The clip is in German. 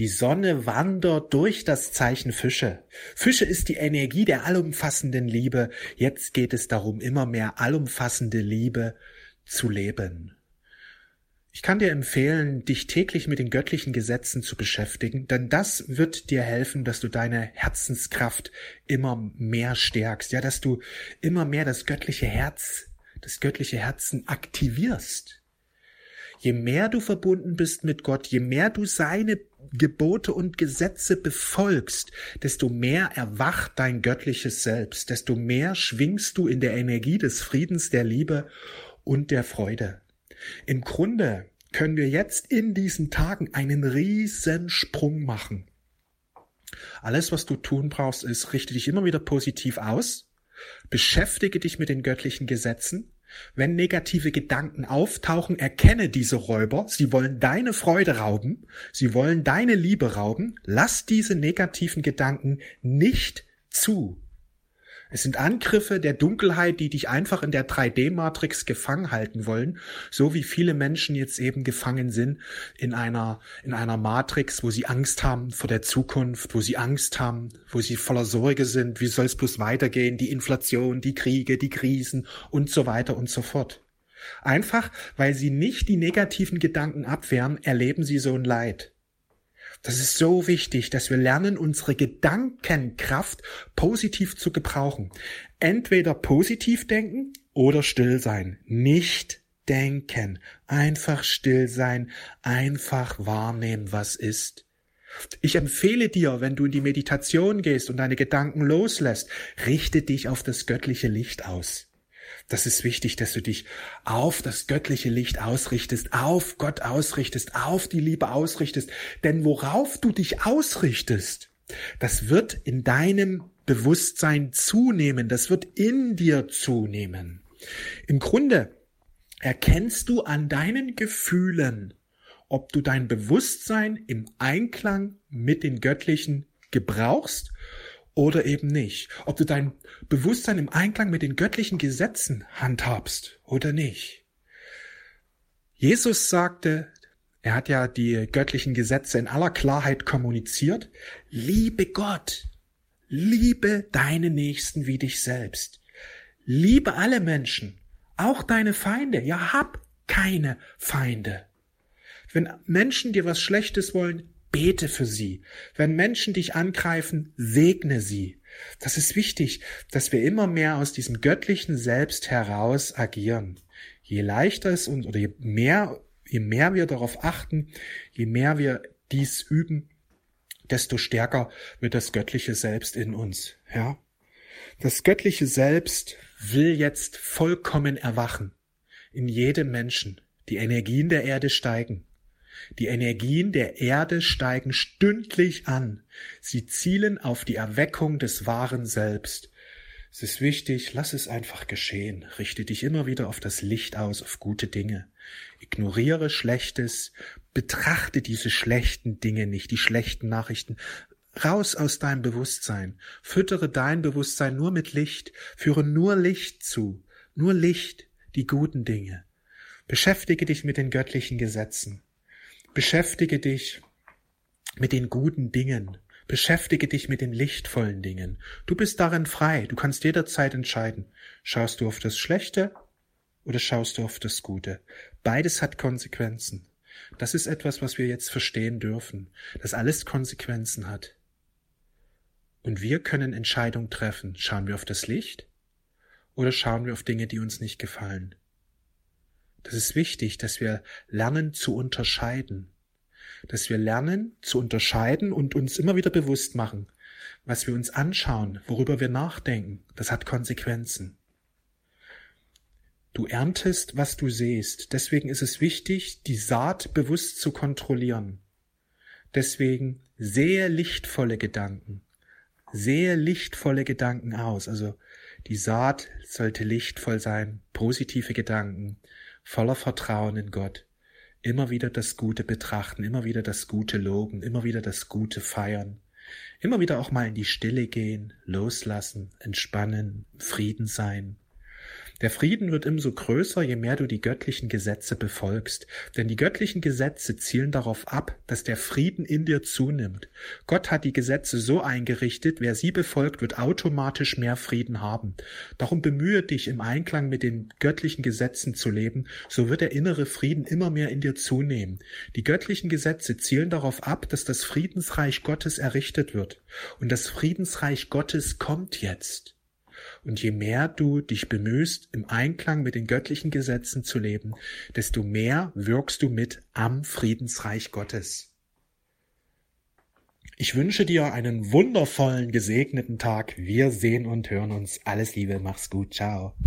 Die Sonne wandert durch das Zeichen Fische. Fische ist die Energie der allumfassenden Liebe. Jetzt geht es darum, immer mehr allumfassende Liebe zu leben. Ich kann dir empfehlen, dich täglich mit den göttlichen Gesetzen zu beschäftigen, denn das wird dir helfen, dass du deine Herzenskraft immer mehr stärkst, ja, dass du immer mehr das göttliche Herz, das göttliche Herzen aktivierst. Je mehr du verbunden bist mit Gott, je mehr du seine Gebote und Gesetze befolgst, desto mehr erwacht dein göttliches Selbst, desto mehr schwingst du in der Energie des Friedens, der Liebe und der Freude. Im Grunde können wir jetzt in diesen Tagen einen riesen Sprung machen. Alles, was du tun brauchst, ist, richte dich immer wieder positiv aus, beschäftige dich mit den göttlichen Gesetzen, wenn negative Gedanken auftauchen, erkenne diese Räuber, sie wollen deine Freude rauben, sie wollen deine Liebe rauben, lass diese negativen Gedanken nicht zu. Es sind Angriffe der Dunkelheit, die dich einfach in der 3D-Matrix gefangen halten wollen, so wie viele Menschen jetzt eben gefangen sind in einer, in einer Matrix, wo sie Angst haben vor der Zukunft, wo sie Angst haben, wo sie voller Sorge sind, wie soll es bloß weitergehen, die Inflation, die Kriege, die Krisen und so weiter und so fort. Einfach, weil sie nicht die negativen Gedanken abwehren, erleben sie so ein Leid. Das ist so wichtig, dass wir lernen, unsere Gedankenkraft positiv zu gebrauchen. Entweder positiv denken oder still sein. Nicht denken. Einfach still sein. Einfach wahrnehmen, was ist. Ich empfehle dir, wenn du in die Meditation gehst und deine Gedanken loslässt, richte dich auf das göttliche Licht aus. Das ist wichtig, dass du dich auf das göttliche Licht ausrichtest, auf Gott ausrichtest, auf die Liebe ausrichtest. Denn worauf du dich ausrichtest, das wird in deinem Bewusstsein zunehmen, das wird in dir zunehmen. Im Grunde erkennst du an deinen Gefühlen, ob du dein Bewusstsein im Einklang mit den Göttlichen gebrauchst oder eben nicht. Ob du dein Bewusstsein im Einklang mit den göttlichen Gesetzen handhabst oder nicht. Jesus sagte, er hat ja die göttlichen Gesetze in aller Klarheit kommuniziert, liebe Gott, liebe deine Nächsten wie dich selbst, liebe alle Menschen, auch deine Feinde, ja hab keine Feinde. Wenn Menschen dir was Schlechtes wollen, Bete für sie. Wenn Menschen dich angreifen, segne sie. Das ist wichtig, dass wir immer mehr aus diesem göttlichen Selbst heraus agieren. Je leichter es uns oder je mehr, je mehr wir darauf achten, je mehr wir dies üben, desto stärker wird das göttliche Selbst in uns, ja? Das göttliche Selbst will jetzt vollkommen erwachen. In jedem Menschen. Die Energien der Erde steigen. Die Energien der Erde steigen stündlich an. Sie zielen auf die Erweckung des wahren Selbst. Es ist wichtig, lass es einfach geschehen. Richte dich immer wieder auf das Licht aus, auf gute Dinge. Ignoriere Schlechtes, betrachte diese schlechten Dinge nicht, die schlechten Nachrichten. Raus aus deinem Bewusstsein. Füttere dein Bewusstsein nur mit Licht. Führe nur Licht zu. Nur Licht, die guten Dinge. Beschäftige dich mit den göttlichen Gesetzen. Beschäftige dich mit den guten Dingen. Beschäftige dich mit den lichtvollen Dingen. Du bist darin frei. Du kannst jederzeit entscheiden. Schaust du auf das Schlechte oder schaust du auf das Gute? Beides hat Konsequenzen. Das ist etwas, was wir jetzt verstehen dürfen, dass alles Konsequenzen hat. Und wir können Entscheidungen treffen. Schauen wir auf das Licht oder schauen wir auf Dinge, die uns nicht gefallen? Das ist wichtig, dass wir lernen zu unterscheiden. Dass wir lernen zu unterscheiden und uns immer wieder bewusst machen, was wir uns anschauen, worüber wir nachdenken, das hat Konsequenzen. Du erntest, was du siehst. Deswegen ist es wichtig, die Saat bewusst zu kontrollieren. Deswegen sehe lichtvolle Gedanken. Sehe lichtvolle Gedanken aus. Also die Saat sollte lichtvoll sein, positive Gedanken, voller Vertrauen in Gott, immer wieder das Gute betrachten, immer wieder das Gute loben, immer wieder das Gute feiern, immer wieder auch mal in die Stille gehen, loslassen, entspannen, Frieden sein. Der Frieden wird umso größer, je mehr du die göttlichen Gesetze befolgst. Denn die göttlichen Gesetze zielen darauf ab, dass der Frieden in dir zunimmt. Gott hat die Gesetze so eingerichtet, wer sie befolgt, wird automatisch mehr Frieden haben. Darum bemühe dich, im Einklang mit den göttlichen Gesetzen zu leben, so wird der innere Frieden immer mehr in dir zunehmen. Die göttlichen Gesetze zielen darauf ab, dass das Friedensreich Gottes errichtet wird. Und das Friedensreich Gottes kommt jetzt. Und je mehr du dich bemühst, im Einklang mit den göttlichen Gesetzen zu leben, desto mehr wirkst du mit am Friedensreich Gottes. Ich wünsche dir einen wundervollen, gesegneten Tag. Wir sehen und hören uns. Alles Liebe, mach's gut, ciao.